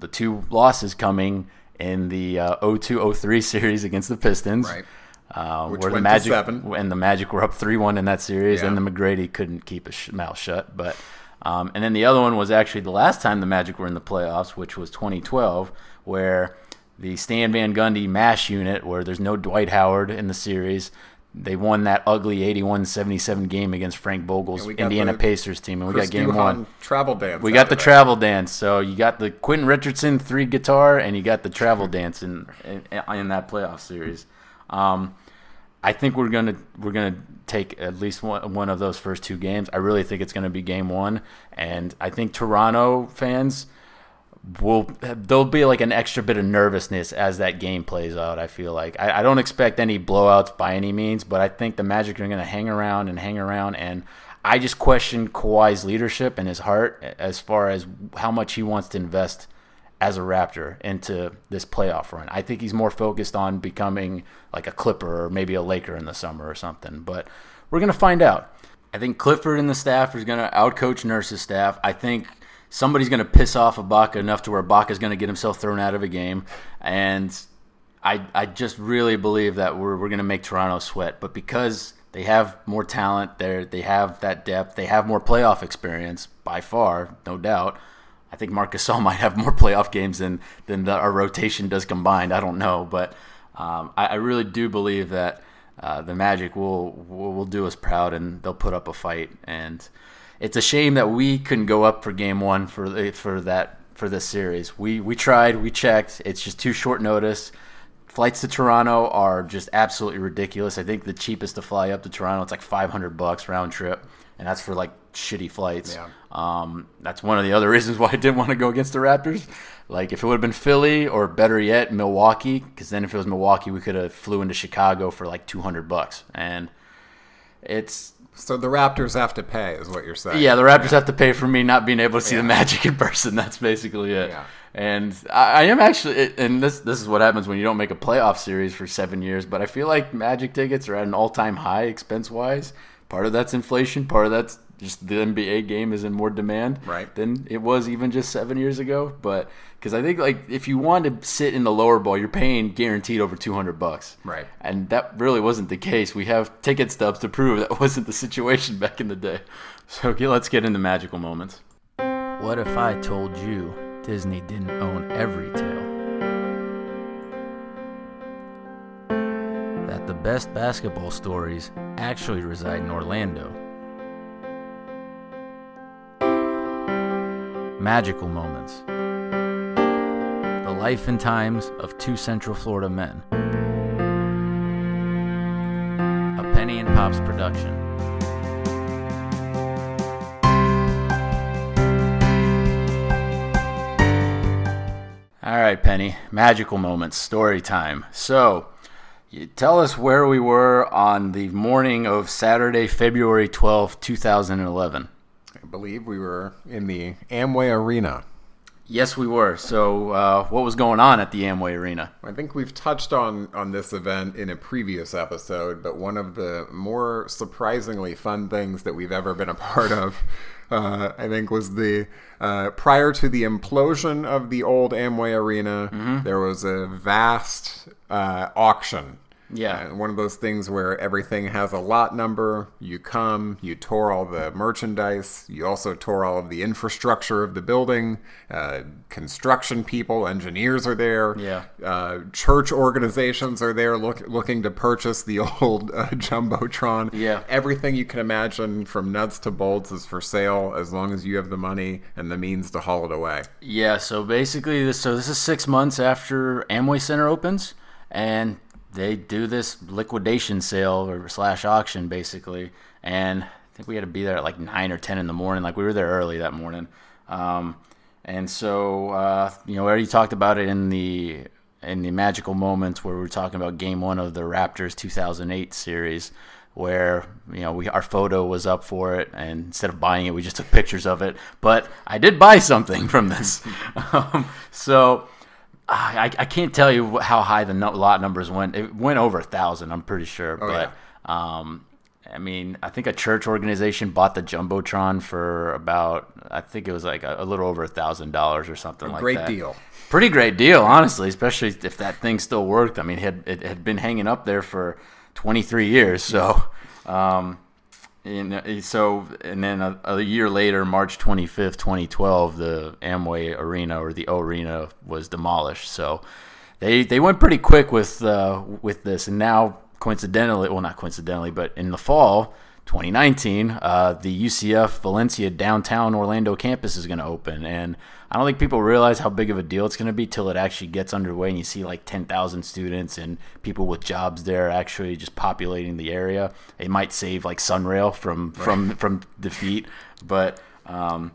The two losses coming in the uh, 02 03 series against the Pistons. Right. Uh, Which where the Magic seven. and the Magic were up three one in that series, Yeah. and the McGrady couldn't keep his mouth shut. But um, and then the other one was actually the last time the Magic were in the playoffs, which was 2012, where the Stan Van Gundy mash unit, where there's no Dwight Howard in the series, they won that ugly 81-77 game against Frank Vogel's And we got Indiana Pacers team, and we Chris got game one. travel dance. We got the that. travel dance. So you got the Quentin Richardson three guitar, and you got the travel dance in in, in that playoff series. Um, I think we're gonna we're gonna take at least one one of those first two games. I really think it's gonna be game one, and I think Toronto fans will there'll be like an extra bit of nervousness as that game plays out. I feel like I, I don't expect any blowouts by any means, but I think the Magic are to hang around and hang around, and I just question Kawhi's leadership and his heart as far as how much he wants to invest as a Raptor into this playoff run. I think he's more focused on becoming like a Clipper or maybe a Laker in the summer or something, but we're going to find out. I think Clifford and the staff is going to outcoach Nurse's staff. I think somebody's going to piss off Ibaka enough to where Ibaka's going to get himself thrown out of a game. And I, I just really believe that we're, we're going to make Toronto sweat. But because they have more talent, they they have that depth, they have more playoff experience by far, no doubt. I think Marc Gasol might have more playoff games than than the, our rotation does combined. I don't know, but um, I, I really do believe that uh, the Magic will, will will do us proud and they'll put up a fight. And it's a shame that we couldn't go up for Game One for for that for this series. We we tried, we checked. It's just too short notice. Flights to Toronto are just absolutely ridiculous. I think the cheapest to fly up to Toronto it's like 500 bucks round trip, and that's for like shitty flights. Yeah. Um, that's one of the other reasons why I didn't want to go against the Raptors. Like if it would have been Philly or better yet Milwaukee, because then if it was Milwaukee, we could have flew into Chicago for like 200 bucks, and it's So the Raptors have to pay, is what you're saying. yeah, the Raptors have to pay for me not being able to see the Magic in person. That's basically it. Yeah. And I, I am actually, and this this is what happens when you don't make a playoff series for seven years. But I feel like Magic tickets are at an all time high expense wise. Part of that's inflation. Part of that's just the NBA game is in more demand Right. than it was even just seven years ago. But because I think like if you want to sit in the lower bowl, you're paying guaranteed over two hundred bucks. Right. And that really wasn't the case. We have ticket stubs to prove that wasn't the situation back in the day. So okay, let's get into magical moments. What if I told you Disney didn't own every tale? That the best basketball stories actually reside in Orlando. Magical moments. The life and times of two Central Florida men. A Penny and Pops production. All right, Penny. Magical moments, story time. So, you tell us where we were on the morning of Saturday, February twelfth, two 2011. I believe we were in the Amway Arena. Yes, we were. So, uh, what was going on at the Amway Arena? I think we've touched on on this event in a previous episode, but one of the more surprisingly fun things that we've ever been a part of, uh, I think, was the uh, prior to the implosion of the old Amway Arena, there was a vast uh, auction Yeah. Uh, one of those things where everything has a lot number. You come, you tore all the merchandise. You also tore all of the infrastructure of the building. Uh, construction people, engineers are there. Yeah. Uh, church organizations are there look, looking to purchase the old uh, jumbotron. Yeah. Everything you can imagine, from nuts to bolts, is for sale as long as you have the money and the means to haul it away. Yeah, so basically, this so this is six months after Amway Center opens, and they do this liquidation sale or slash auction basically. And I think we had to be there at like nine or ten in the morning. Like we were there early that morning. Um, and so uh, you know, we already talked about it in the in the magical moments where we were talking about Game One of the Raptors 2008 series where you know we our photo was up for it and instead of buying it we just took pictures of it but i did buy something from this um, so I, I can't tell you how high the lot numbers went it went over a thousand i'm pretty sure Oh, but um, i mean i think a church organization bought the jumbotron for about i think it was like a, a little over a thousand dollars or something like Great that Great deal. pretty great deal, honestly, especially if that thing still worked. I mean, it had, it had been hanging up there for 23 years. So, um, and so, and then a, a year later, March 25th, 2012, the Amway Arena or the O Arena was demolished. So, they they went pretty quick with uh, with this, and now coincidentally, well, not coincidentally, but in the fall. 2019, uh, the UCF Valencia downtown Orlando campus is going to open, and I don't think people realize how big of a deal it's going to be till it actually gets underway, and you see like 10,000 students and people with jobs there actually just populating the area. It might save like Sunrail from from from defeat, but um,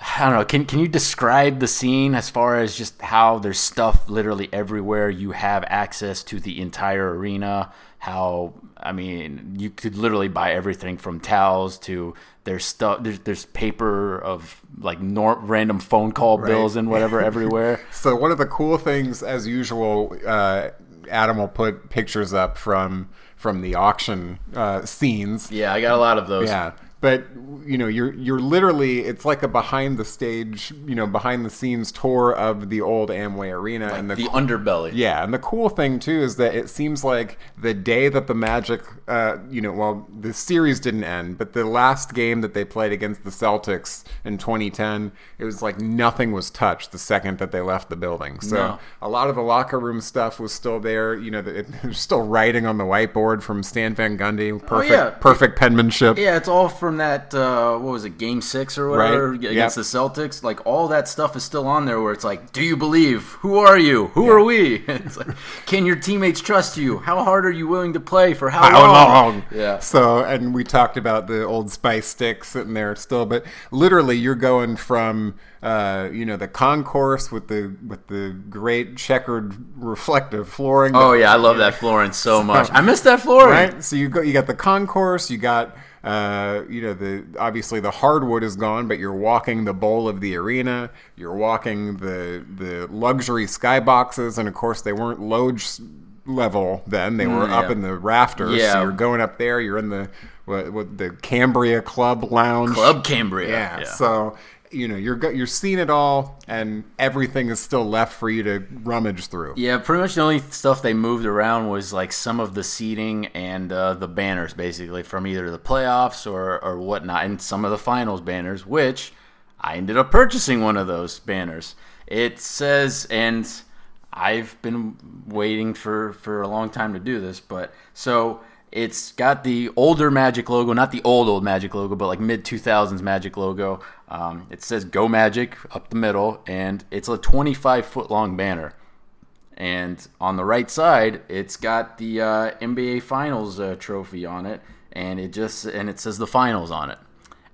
I don't know. Can can you describe the scene as far as just how there's stuff literally everywhere? You have access to the entire arena. How I mean, you could literally buy everything from towels to there's stuff. There's there's paper of like nor- random phone call bills and whatever everywhere. So one of the cool things, as usual, uh, Adam will put pictures up from from the auction uh, scenes. Yeah, I got a lot of those. Yeah, but you know, you're you're literally it's like a behind the stage, you know, behind the scenes tour of the old Amway Arena and the, the underbelly. yeah, and the cool thing too is that it seems like the day that the Magic, uh, you know, well, the series didn't end, but the last game that they played against the Celtics in 2010, it was like nothing was touched the second that they left the building. So No. a lot of the locker room stuff was still there. You know, it, there's still writing on the whiteboard from Stan Van Gundy. Perfect, yeah. perfect penmanship. Yeah, it's all from that. Uh, what was it, Game Six or whatever Right, against yep. the Celtics? Like all that stuff is still on there. Where it's like, do you believe? Who are you? Who are we? it's like, can your teammates trust you? How hard are you willing to play for how, How long? long? Yeah. So, and we talked about the Old Spice stick sitting there still, but literally, you're going from, uh, you know, the concourse with the with the great checkered reflective flooring. Oh yeah, I love that flooring so much. I miss that flooring. right. So you go, you got the concourse, you got. Uh, you know the obviously the hardwood is gone, but you're walking the bowl of the arena. You're walking the the luxury skyboxes, and of course they weren't loge level then; they were Mm, up in the rafters. Yeah. So you're going up there. You're in the what, what the Cambria Club Lounge. Club Cambria. Yeah. So you know you're you're seeing it all, and everything is still left for you to rummage through. Yeah, pretty much the only stuff they moved around was like some of the seating and uh, the banners, basically from either the playoffs or or whatnot, and some of the finals banners, which I ended up purchasing one of those banners. It says, and I've been waiting for for a long time to do this, but so. It's got the older Magic logo, not the old old Magic logo, but like mid 2000s Magic logo. Um, it says "Go Magic" up the middle, and it's a 25 foot long banner. And on the right side, it's got the uh, NBA Finals uh, trophy on it, and it just and it says the Finals on it,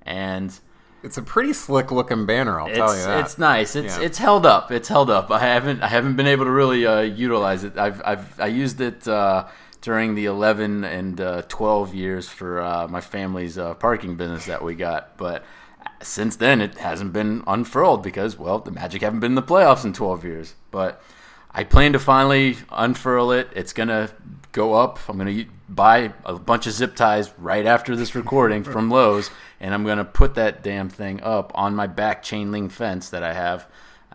and It's a pretty slick looking banner, I'll tell you it's that. it's nice. It's Yeah. it's held up. It's held up. I haven't I haven't been able to really uh, utilize it. I've I've I used it uh, during the 11 and uh, 12 years for uh, my family's uh, parking business that we got, but. Since then, it hasn't been unfurled because, well, the Magic haven't been in the playoffs in 12 years. But I plan to finally unfurl it. It's gonna go up. I'm gonna buy a bunch of zip ties right after this recording from Lowe's, and I'm gonna put that damn thing up on my back chain link fence that I have.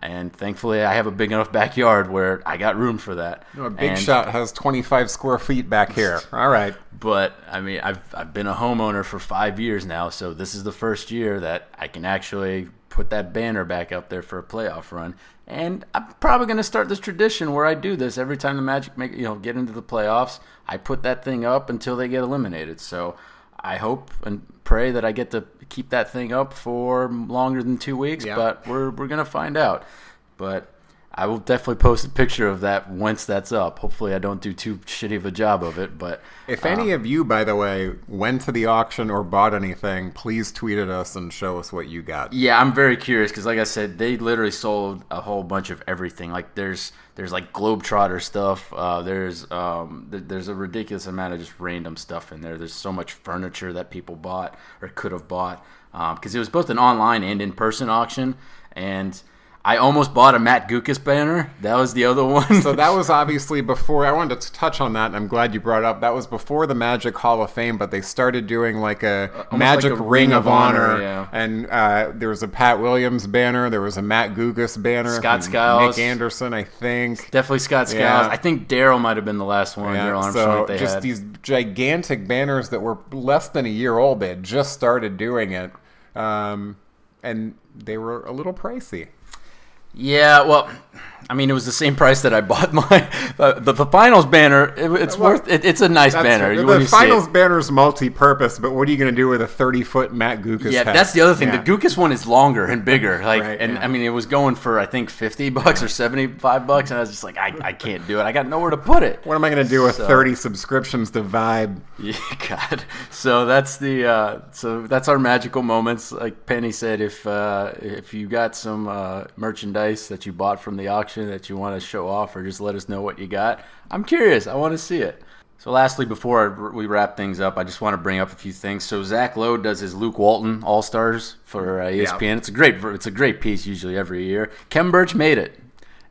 And thankfully, I have a big enough backyard where I got room for that. A big And- shot has 25 square feet back here. All right. But I mean, I've I've been a homeowner for five years now, so this is the first year that I can actually put that banner back up there for a playoff run. And I'm probably going to start this tradition where I do this every time the Magic make you know get into the playoffs. I put that thing up until they get eliminated. So I hope and pray that I get to keep that thing up for longer than two weeks. Yeah. But we're we're gonna find out. But I will definitely post a picture of that once that's up. Hopefully, I don't do too shitty of a job of it. But If any of you, by the way, went to the auction or bought anything, please tweet at us and show us what you got. Yeah, I'm very curious because, like I said, they literally sold a whole bunch of everything. Like there's there's like Globetrotter stuff. Uh, there's um, th- there's a ridiculous amount of just random stuff in there. There's so much furniture that people bought or could have bought because it was both an online and in person auction. And I almost bought a Matt Guokas banner. That was the other one. So that was obviously before. I wanted to touch on that, and I'm glad you brought it up. That was before the Magic Hall of Fame, but they started doing like a Magic like a Ring, of, Honor, yeah. and uh, there was a Pat Williams banner, there was a Matt Guokas banner, Scott Skiles. Nick Anderson, I think. Definitely Scott Skiles. Yeah. I think Darrell might have been the last one. Yeah, so just had. these gigantic banners that were less than a year old. They had just started doing it, um, and they were a little pricey. Yeah, well, I mean, it was the same price that I bought my uh, the, the finals banner. It, it's Well, worth it, it's a nice banner. the, see finals it. banner's multi-purpose, but what are you going to do with a 30-foot Matt Guokas Yeah, that's the other thing. Yeah. The Guokas one is longer and bigger. Like, Right, and yeah. I mean, it was going for I think fifty bucks or seventy-five bucks, and I was just like, I, I can't do it. I got nowhere to put it. What am I going to do with So- 30 subscriptions to Vibe? Yeah, God. So that's the uh, so that's our magical moments. Like Penny said, if uh, if you got some uh, merchandise that you bought from the auction that you want to show off, or just let us know what you got. I'm curious. I want to see it. So lastly, before we wrap things up, I just want to bring up a few things. So Zach Lowe does his Luke Walton All Stars for uh, ESPN. It's a great it's a great piece usually every year. Khem Birch made it,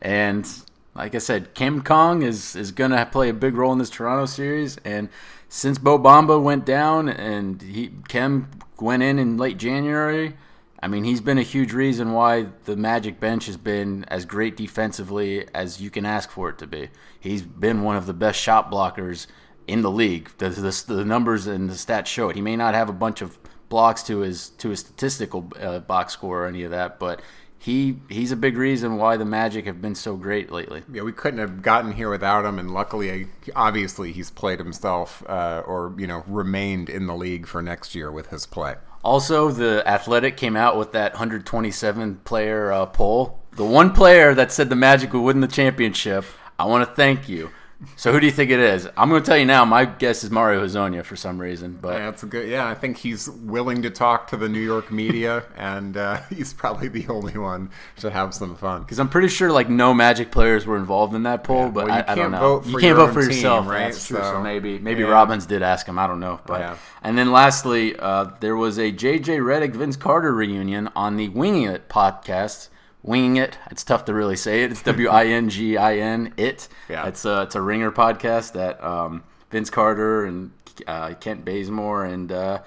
and like I said, Kim Kong is is gonna play a big role in this Toronto series. And since Mo Bamba went down and he Khem went in in late January, I mean he's been a huge reason why the Magic bench has been as great defensively as you can ask for it to be. He's been one of the best shot blockers in the league. The, the, the numbers and the stats show it. He may not have a bunch of blocks to his to his statistical uh, box score or any of that, but he he's a big reason why the Magic have been so great lately. Yeah, we couldn't have gotten here without him, and luckily, obviously, he's played himself, uh, or you know, remained in the league for next year with his play. Also, the Athletic came out with that 127 player uh, poll. The one player that said the Magic would win the championship. I want to thank you. So who do you think it is? I'm going to tell you now. My guess is Mario Hezonja for some reason, but Yeah, it's a good. Yeah, I think he's willing to talk to the New York media, and uh, he's probably the only one to have some fun. because I'm pretty sure like no Magic players were involved in that poll. but well, I, I don't know. you can't vote for own yourself, right? That's true. So, So, maybe maybe yeah. Robbins did ask him. I don't know. But Yeah. and then lastly, uh, there was a JJ Redick Vince Carter reunion on the Winging It podcast. Winging It. It's tough to really say it. It's W I N G I N It. Yeah. It's a it's a ringer podcast that um, Vince Carter and uh, Kent Bazemore and. Uh,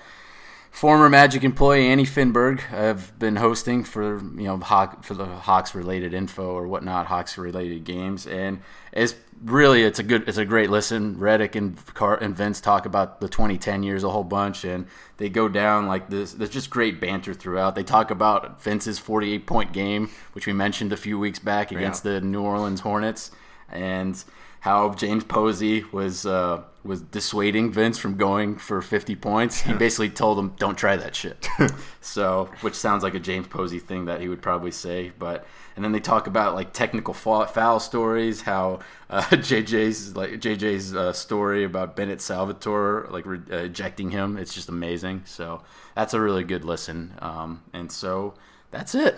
Former Magic employee Annie Finberg have been hosting for you know Hawk, for the Hawks related info or whatnot, Hawks related games, and it's really it's a good it's a great listen. Redick and Car- and Vince talk about the 2010 years a whole bunch, and they go down like this. There's just great banter throughout. They talk about Vince's 48 point game, which we mentioned a few weeks back against the New Orleans Hornets, and how James Posey was uh, was dissuading Vince from going for 50 points. He basically told him, "Don't try that shit." so, which sounds like a James Posey thing that he would probably say. But and then they talk about like technical foul, foul stories, how uh, JJ's like JJ's uh, story about Bennett Salvatore like re- uh, ejecting him. It's just amazing. So that's a really good listen. Um, and so that's it.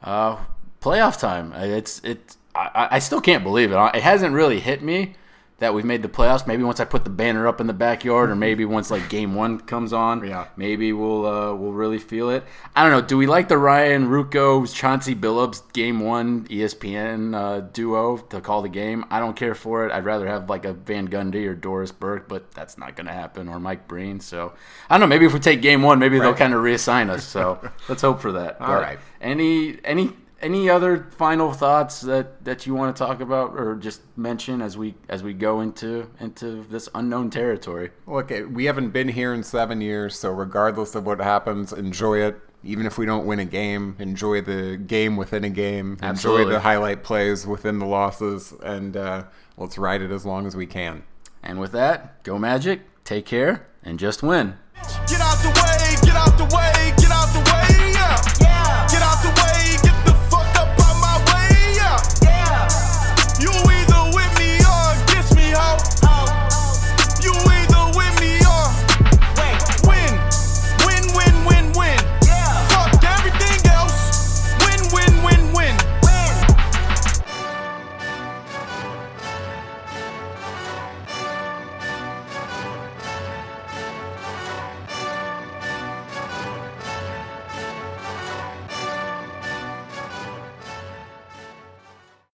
Uh, playoff time. It's it. I, I still can't believe it. It hasn't really hit me that we've made the playoffs. Maybe once I put the banner up in the backyard, or maybe once like Game One comes on, Yeah. maybe we'll uh, we'll really feel it. I don't know. Do we like the Ryan Ruocco Chauncey Billups Game One ESPN uh, duo to call the game? I don't care for it. I'd rather have like a Van Gundy or Doris Burke, but that's not going to happen. Or Mike Breen. So I don't know. Maybe if we take Game One, maybe they'll kind of reassign us. So let's hope for that. All But right. Any any any other final thoughts that, that you want to talk about or just mention as we as we go into into this unknown territory? Look, eh, we haven't been here in seven years, so regardless of what happens, enjoy it. Even if we don't win a game, enjoy the game within a game. Absolutely. Enjoy the highlight plays within the losses, and uh, let's ride it as long as we can. And with that, go Magic, take care, and just win. Get out the way, get out the way, get out the way, yeah. Get out the way,